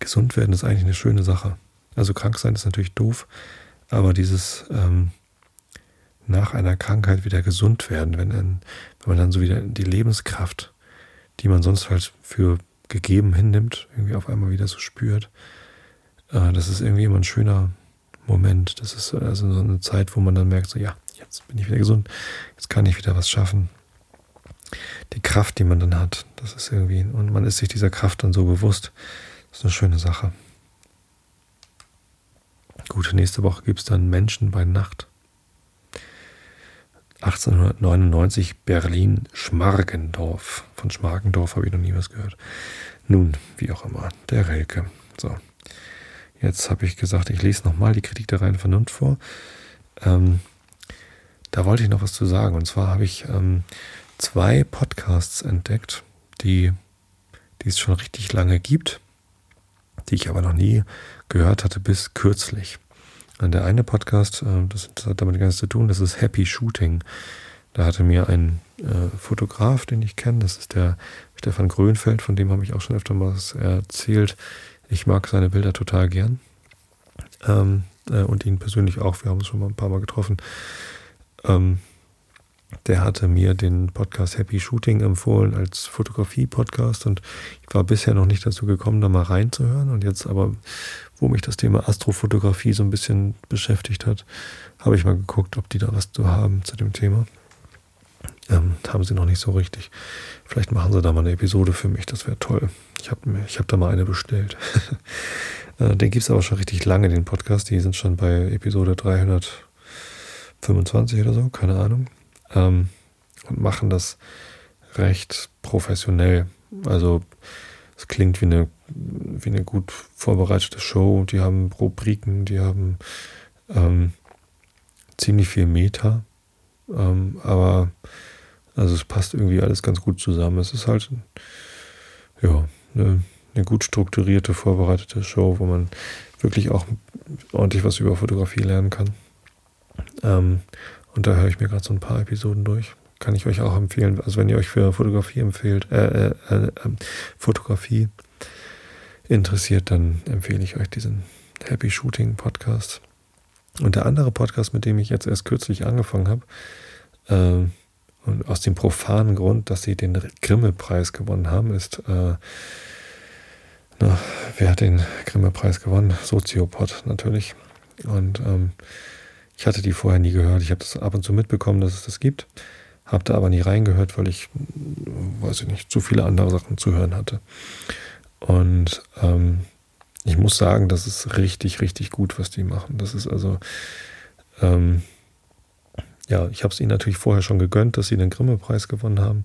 Gesund werden ist eigentlich eine schöne Sache. Also krank sein ist natürlich doof, aber dieses ähm, nach einer Krankheit wieder gesund werden, wenn, wenn man dann so wieder die Lebenskraft, die man sonst halt für gegeben hinnimmt, irgendwie auf einmal wieder so spürt, äh, das ist irgendwie immer ein schöner, Moment. Das ist also so eine Zeit, wo man dann merkt, so ja, jetzt bin ich wieder gesund, jetzt kann ich wieder was schaffen. Die Kraft, die man dann hat, das ist irgendwie, und man ist sich dieser Kraft dann so bewusst, das ist eine schöne Sache. Gut, nächste Woche gibt es dann Menschen bei Nacht. 1899 Berlin Schmargendorf. Von Schmargendorf habe ich noch nie was gehört. Nun, wie auch immer, der Relke. So. Jetzt habe ich gesagt, ich lese nochmal die Kritik der reinen Vernunft vor. Ähm, da wollte ich noch was zu sagen. Und zwar habe ich ähm, zwei Podcasts entdeckt, die, die es schon richtig lange gibt, die ich aber noch nie gehört hatte bis kürzlich. Und der eine Podcast, äh, das, hat damit gar nichts zu tun, das ist Happy Shooting. Da hatte mir ein äh, Fotograf, den ich kenne, das ist der Stefan Grönfeld, von dem habe ich auch schon öfter mal was erzählt, ich mag seine Bilder total gern. Ähm, äh, und ihn persönlich auch. Wir haben uns schon mal ein paar Mal getroffen. Ähm, der hatte mir den Podcast Happy Shooting empfohlen als Fotografie-Podcast und ich war bisher noch nicht dazu gekommen, da mal reinzuhören. Und jetzt aber, wo mich das Thema Astrofotografie so ein bisschen beschäftigt hat, habe ich mal geguckt, ob die da was zu haben zu dem Thema. Ähm, haben sie noch nicht so richtig. Vielleicht machen sie da mal eine Episode für mich, das wäre toll. Ich habe ich hab da mal eine bestellt. Äh, den gibt es aber schon richtig lange, den Podcast. Die sind schon bei Episode 325 oder so, keine Ahnung. Ähm, und machen das recht professionell. Also es klingt wie eine, wie eine gut vorbereitete Show. Die haben Rubriken, die haben ähm, ziemlich viel Meta, ähm, aber also es passt irgendwie alles ganz gut zusammen. Es ist halt ja eine, eine gut strukturierte, vorbereitete Show, wo man wirklich auch ordentlich was über Fotografie lernen kann. Ähm, und da höre ich mir gerade so ein paar Episoden durch. Kann ich euch auch empfehlen. Also wenn ihr euch für Fotografie empfehlt, äh, äh, äh, ähm, Fotografie interessiert, dann empfehle ich euch diesen Happy Shooting Podcast. Und der andere Podcast, mit dem ich jetzt erst kürzlich angefangen habe, äh, und aus dem profanen Grund, dass sie den Grimme-Preis gewonnen haben, ist, äh, na, wer hat den Grimme-Preis gewonnen? Soziopod natürlich. Und ähm, ich hatte die vorher nie gehört. Ich habe das ab und zu mitbekommen, dass es das gibt. Habe da aber nie reingehört, weil ich, weiß ich nicht, zu viele andere Sachen zu hören hatte. Und ähm, ich muss sagen, das ist richtig, richtig gut, was die machen. Das ist also, ähm, ja, ich habe es ihnen natürlich vorher schon gegönnt, dass sie den Grimme-Preis gewonnen haben.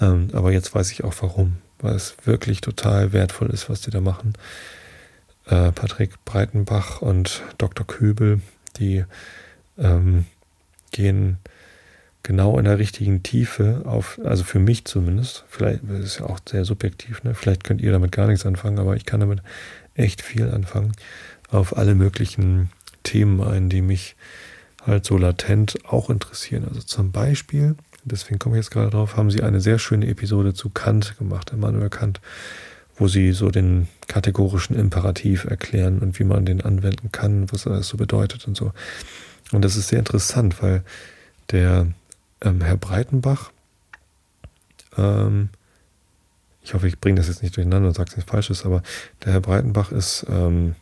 Ähm, aber jetzt weiß ich auch warum, weil es wirklich total wertvoll ist, was die da machen. Äh, Patrick Breitenbach und Dr. Köbel, die ähm, gehen genau in der richtigen Tiefe auf, also für mich zumindest, vielleicht ist es ja auch sehr subjektiv, ne? vielleicht könnt ihr damit gar nichts anfangen, aber ich kann damit echt viel anfangen, auf alle möglichen Themen ein, die mich halt so latent auch interessieren. Also zum Beispiel, deswegen komme ich jetzt gerade drauf, haben sie eine sehr schöne Episode zu Kant gemacht, Immanuel Kant, wo sie so den kategorischen Imperativ erklären und wie man den anwenden kann, was das so bedeutet und so. Und das ist sehr interessant, weil der ähm, Herr Breitenbach, ähm, ich hoffe, ich bringe das jetzt nicht durcheinander und sage nichts Falsches, aber der Herr Breitenbach ist ähm,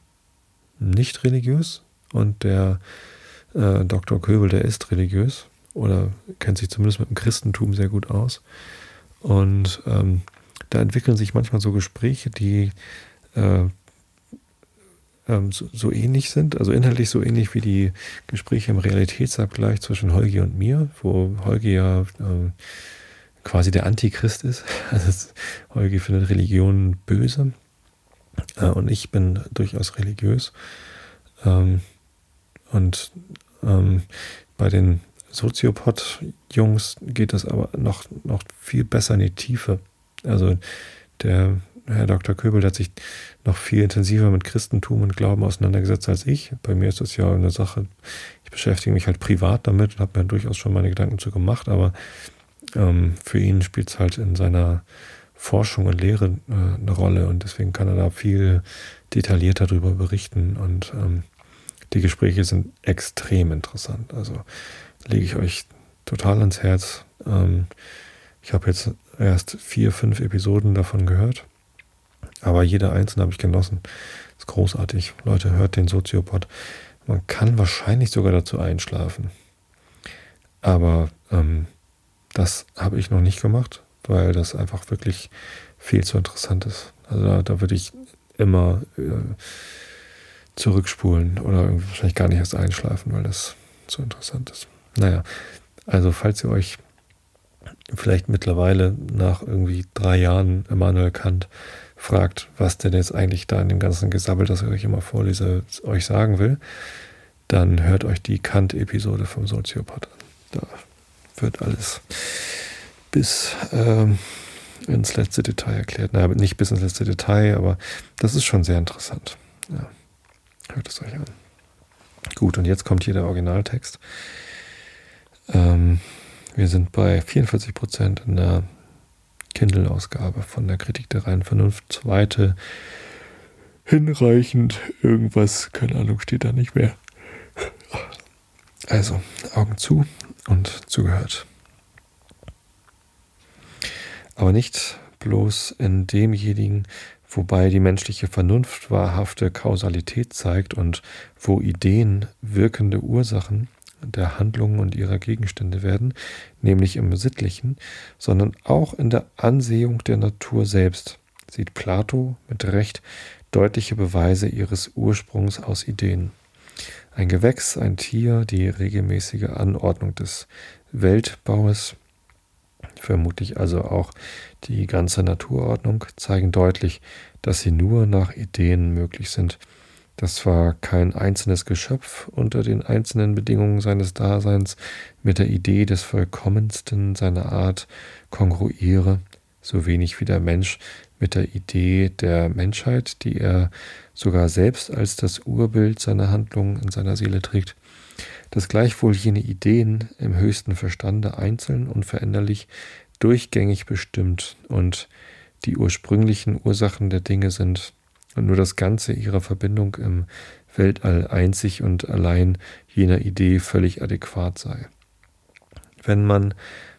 nicht religiös und der äh, Dr. Köbel, der ist religiös oder kennt sich zumindest mit dem Christentum sehr gut aus. Und ähm, da entwickeln sich manchmal so Gespräche, die äh, ähm, so, so, ähnlich sind, also inhaltlich so ähnlich wie die Gespräche im Realitätsabgleich zwischen Holgi und mir, wo Holgi ja äh, quasi der Antichrist ist. Also Holgi findet Religion böse äh, und ich bin durchaus religiös. Ähm, und ähm, bei den Soziopod-Jungs geht das aber noch, noch viel besser in die Tiefe. Also der Herr Dr. Köbel hat sich noch viel intensiver mit Christentum und Glauben auseinandergesetzt als ich. Bei mir ist das ja eine Sache, ich beschäftige mich halt privat damit und habe mir durchaus schon meine Gedanken zu gemacht, aber ähm, für ihn spielt es halt in seiner Forschung und Lehre äh, eine Rolle und deswegen kann er da viel detaillierter darüber berichten und ähm, die Gespräche sind extrem interessant. Also lege ich euch total ans Herz. Ähm, ich habe jetzt erst vier, fünf Episoden davon gehört, aber jede einzelne habe ich genossen. ist großartig. Leute, hört den Soziopod. Man kann wahrscheinlich sogar dazu einschlafen. Aber ähm, das habe ich noch nicht gemacht, weil das einfach wirklich viel zu interessant ist. Also da, da würde ich immer äh, zurückspulen oder wahrscheinlich gar nicht erst einschlafen, weil das so interessant ist. Naja, also falls ihr euch vielleicht mittlerweile nach irgendwie drei Jahren Immanuel Kant fragt, was denn jetzt eigentlich da in dem ganzen Gesabbel, das ich euch immer vorlese, euch sagen will, dann hört euch die Kant-Episode vom Soziopath an. Da wird alles bis ähm, ins letzte Detail erklärt. Naja, nicht bis ins letzte Detail, aber das ist schon sehr interessant. Ja. Hört es euch an. Gut, und jetzt kommt hier der Originaltext. Ähm, wir sind bei 44 Prozent in der Kindle-Ausgabe von der Kritik der reinen Vernunft. Zweite hinreichend. Irgendwas, keine Ahnung, steht da nicht mehr. Also, Augen zu und zugehört. Aber nicht bloß in demjenigen, wobei die menschliche Vernunft wahrhafte Kausalität zeigt und wo Ideen wirkende Ursachen der Handlungen und ihrer Gegenstände werden, nämlich im Sittlichen, sondern auch in der Ansehung der Natur selbst, sieht Plato mit Recht deutliche Beweise ihres Ursprungs aus Ideen. Ein Gewächs, ein Tier, die regelmäßige Anordnung des Weltbaues, vermutlich also auch die ganze Naturordnung, zeigen deutlich, dass sie nur nach Ideen möglich sind, das war kein einzelnes Geschöpf unter den einzelnen Bedingungen seines Daseins mit der Idee des Vollkommensten seiner Art kongruiere, so wenig wie der Mensch mit der Idee der Menschheit, die er sogar selbst als das Urbild seiner Handlungen in seiner Seele trägt, dass gleichwohl jene Ideen im höchsten Verstande einzeln und veränderlich durchgängig bestimmt und die ursprünglichen Ursachen der Dinge sind, und nur das Ganze ihrer Verbindung im Weltall einzig und allein jener Idee völlig adäquat sei. Wenn man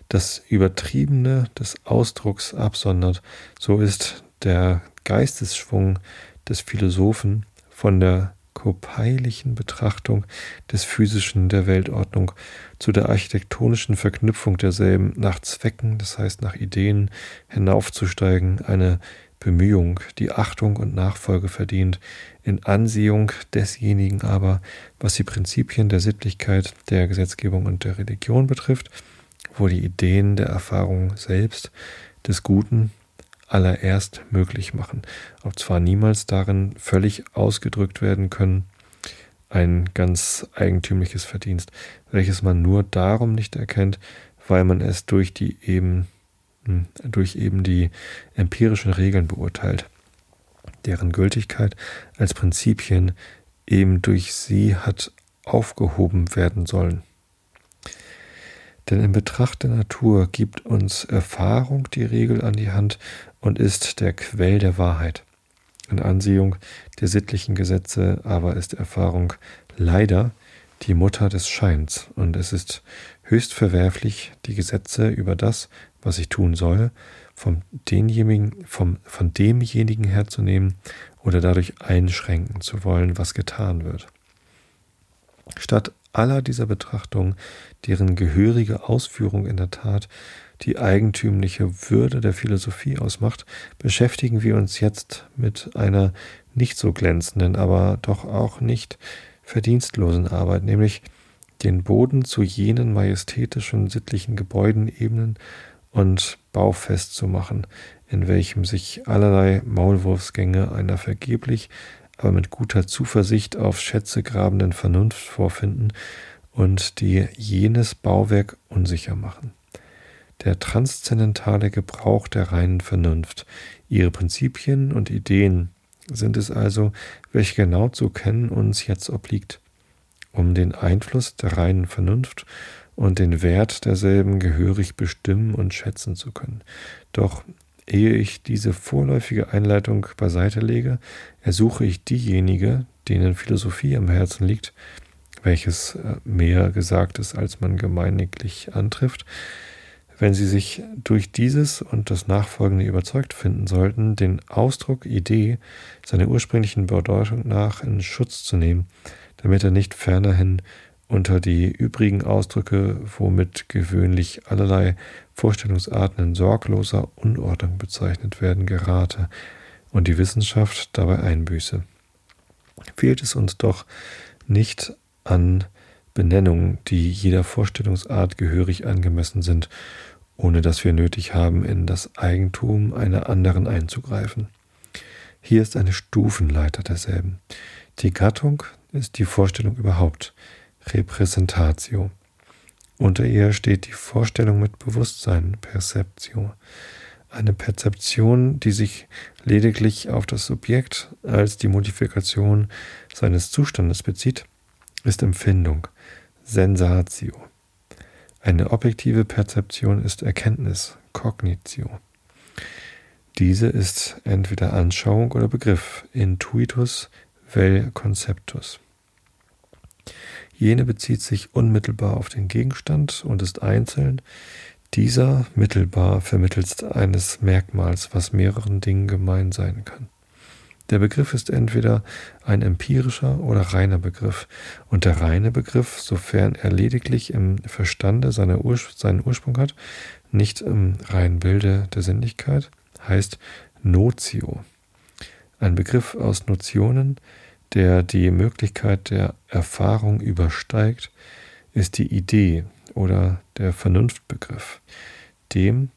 das Übertriebene des Ausdrucks absondert, so ist der Geistesschwung des Philosophen von der kopeilichen Betrachtung des Physischen der Weltordnung zu der architektonischen Verknüpfung derselben nach Zwecken, das heißt nach Ideen, hinaufzusteigen, eine Bemühung, die Achtung und Nachfolge verdient, in Ansehung desjenigen aber, was die Prinzipien der Sittlichkeit, der Gesetzgebung und der Religion betrifft, wo die Ideen der Erfahrung selbst des Guten allererst möglich machen, ob zwar niemals darin völlig ausgedrückt werden können, ein ganz eigentümliches Verdienst, welches man nur darum nicht erkennt, weil man es durch die eben durch eben die empirischen Regeln beurteilt, deren Gültigkeit als Prinzipien eben durch sie hat aufgehoben werden sollen. Denn in Betracht der Natur gibt uns Erfahrung die Regel an die Hand und ist der Quell der Wahrheit. In Ansehung der sittlichen Gesetze aber ist Erfahrung leider die Mutter des Scheins und es ist höchst verwerflich, die Gesetze über das, was ich tun soll, vom denjenigen, vom, von demjenigen herzunehmen oder dadurch einschränken zu wollen, was getan wird. Statt aller dieser Betrachtungen, deren gehörige Ausführung in der Tat die eigentümliche Würde der Philosophie ausmacht, beschäftigen wir uns jetzt mit einer nicht so glänzenden, aber doch auch nicht verdienstlosen Arbeit, nämlich den Boden zu jenen majestätischen sittlichen Gebäuden ebnen und baufest zu machen, in welchem sich allerlei Maulwurfsgänge einer vergeblich, aber mit guter Zuversicht auf Schätze grabenden Vernunft vorfinden und die jenes Bauwerk unsicher machen. Der transzendentale Gebrauch der reinen Vernunft, ihre Prinzipien und Ideen sind es also, welche genau zu kennen uns jetzt obliegt, um den Einfluss der reinen Vernunft und den Wert derselben gehörig bestimmen und schätzen zu können. Doch ehe ich diese vorläufige Einleitung beiseite lege, ersuche ich diejenige, denen Philosophie am Herzen liegt, welches äh, mehr gesagt ist, als man gemeiniglich antrifft, wenn sie sich durch dieses und das Nachfolgende überzeugt finden sollten, den Ausdruck Idee seiner ursprünglichen Bedeutung nach in Schutz zu nehmen, damit er nicht fernerhin unter die übrigen Ausdrücke, womit gewöhnlich allerlei Vorstellungsarten in sorgloser Unordnung bezeichnet werden, gerate und die Wissenschaft dabei einbüße. Fehlt es uns doch nicht an Benennungen, die jeder Vorstellungsart gehörig angemessen sind, ohne dass wir nötig haben, in das Eigentum einer anderen einzugreifen. Hier ist eine Stufenleiter derselben. Die Gattung ist die Vorstellung überhaupt, Repräsentatio. Unter ihr steht die Vorstellung mit Bewusstsein, Perceptio. Eine Perzeption, die sich lediglich auf das Subjekt als die Modifikation seines Zustandes bezieht, ist Empfindung, Sensatio. Eine objektive Perzeption ist Erkenntnis, Cognitio. Diese ist entweder Anschauung oder Begriff, Intuitus vel conceptus. Jene bezieht sich unmittelbar auf den Gegenstand und ist einzeln, dieser mittelbar vermittels eines Merkmals, was mehreren Dingen gemein sein kann. Der Begriff ist entweder ein empirischer oder reiner Begriff, und der reine Begriff, sofern er lediglich im Verstande seine Ur seinen Ursprung hat, nicht im reinen Bilde der Sinnlichkeit, heißt Notio. Ein Begriff aus Notionen, der die Möglichkeit der Erfahrung übersteigt, ist die Idee oder der Vernunftbegriff. Dem,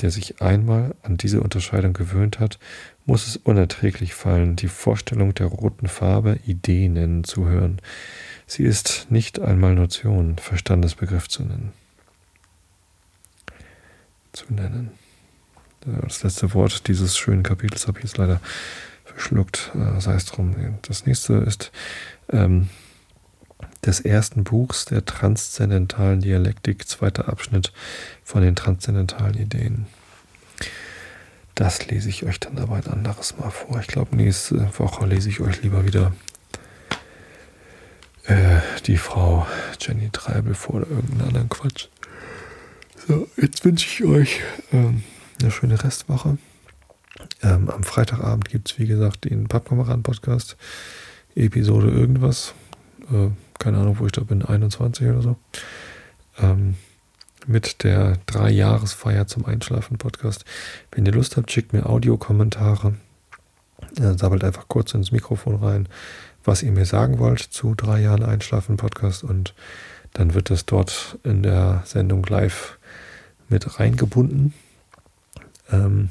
der sich einmal an diese Unterscheidung gewöhnt hat muss es unerträglich fallen, die Vorstellung der roten Farbe Idee nennen zu hören. Sie ist nicht einmal Notion, Verstandesbegriff zu nennen. Zu nennen. Das letzte Wort dieses schönen Kapitels habe ich jetzt leider verschluckt. Äh, sei es drum. Das nächste ist ähm, des ersten Buchs der transzendentalen Dialektik, zweiter Abschnitt von den transzendentalen Ideen. Das lese ich euch dann aber ein anderes Mal vor. Ich glaube, nächste Woche lese ich euch lieber wieder äh, die Frau Jenny Treibel vor oder irgendeinen anderen Quatsch. So, jetzt wünsche ich euch ähm, eine schöne Restwoche. Ähm, am Freitagabend gibt es, wie gesagt, den Pappkameraden-Podcast. Episode irgendwas. Äh, keine Ahnung, wo ich da bin, 21 oder so. Ähm, mit der Drei-Jahresfeier zum Einschlafen-Podcast. Wenn ihr Lust habt, schickt mir Audiokommentare. Äh, sabbelt einfach kurz ins Mikrofon rein, was ihr mir sagen wollt zu drei Jahren Einschlafen-Podcast und dann wird es dort in der Sendung live mit reingebunden. Ähm,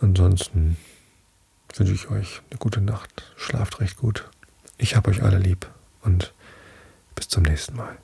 ansonsten wünsche ich euch eine gute Nacht. Schlaft recht gut. Ich habe euch alle lieb und bis zum nächsten Mal.